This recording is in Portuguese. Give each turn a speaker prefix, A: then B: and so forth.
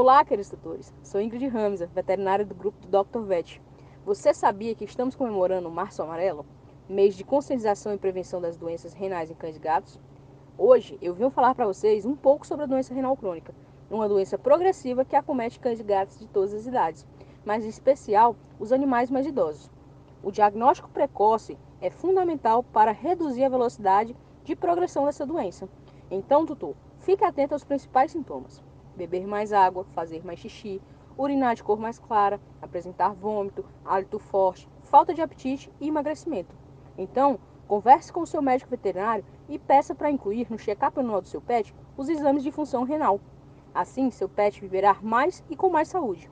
A: Olá, queridos tutores. Sou Ingrid Ramza, veterinária do grupo do Dr. Vet. Você sabia que estamos comemorando o Março Amarelo, mês de conscientização e prevenção das doenças renais em cães e gatos? Hoje eu vim falar para vocês um pouco sobre a doença renal crônica, uma doença progressiva que acomete cães e gatos de todas as idades, mas em especial os animais mais idosos. O diagnóstico precoce é fundamental para reduzir a velocidade de progressão dessa doença. Então, tutor, fique atento aos principais sintomas: beber mais água, fazer mais xixi, urinar de cor mais clara, apresentar vômito, hálito forte, falta de apetite e emagrecimento. Então, converse com o seu médico veterinário e peça para incluir no check-up anual do seu pet os exames de função renal. Assim, seu pet viverá mais e com mais saúde.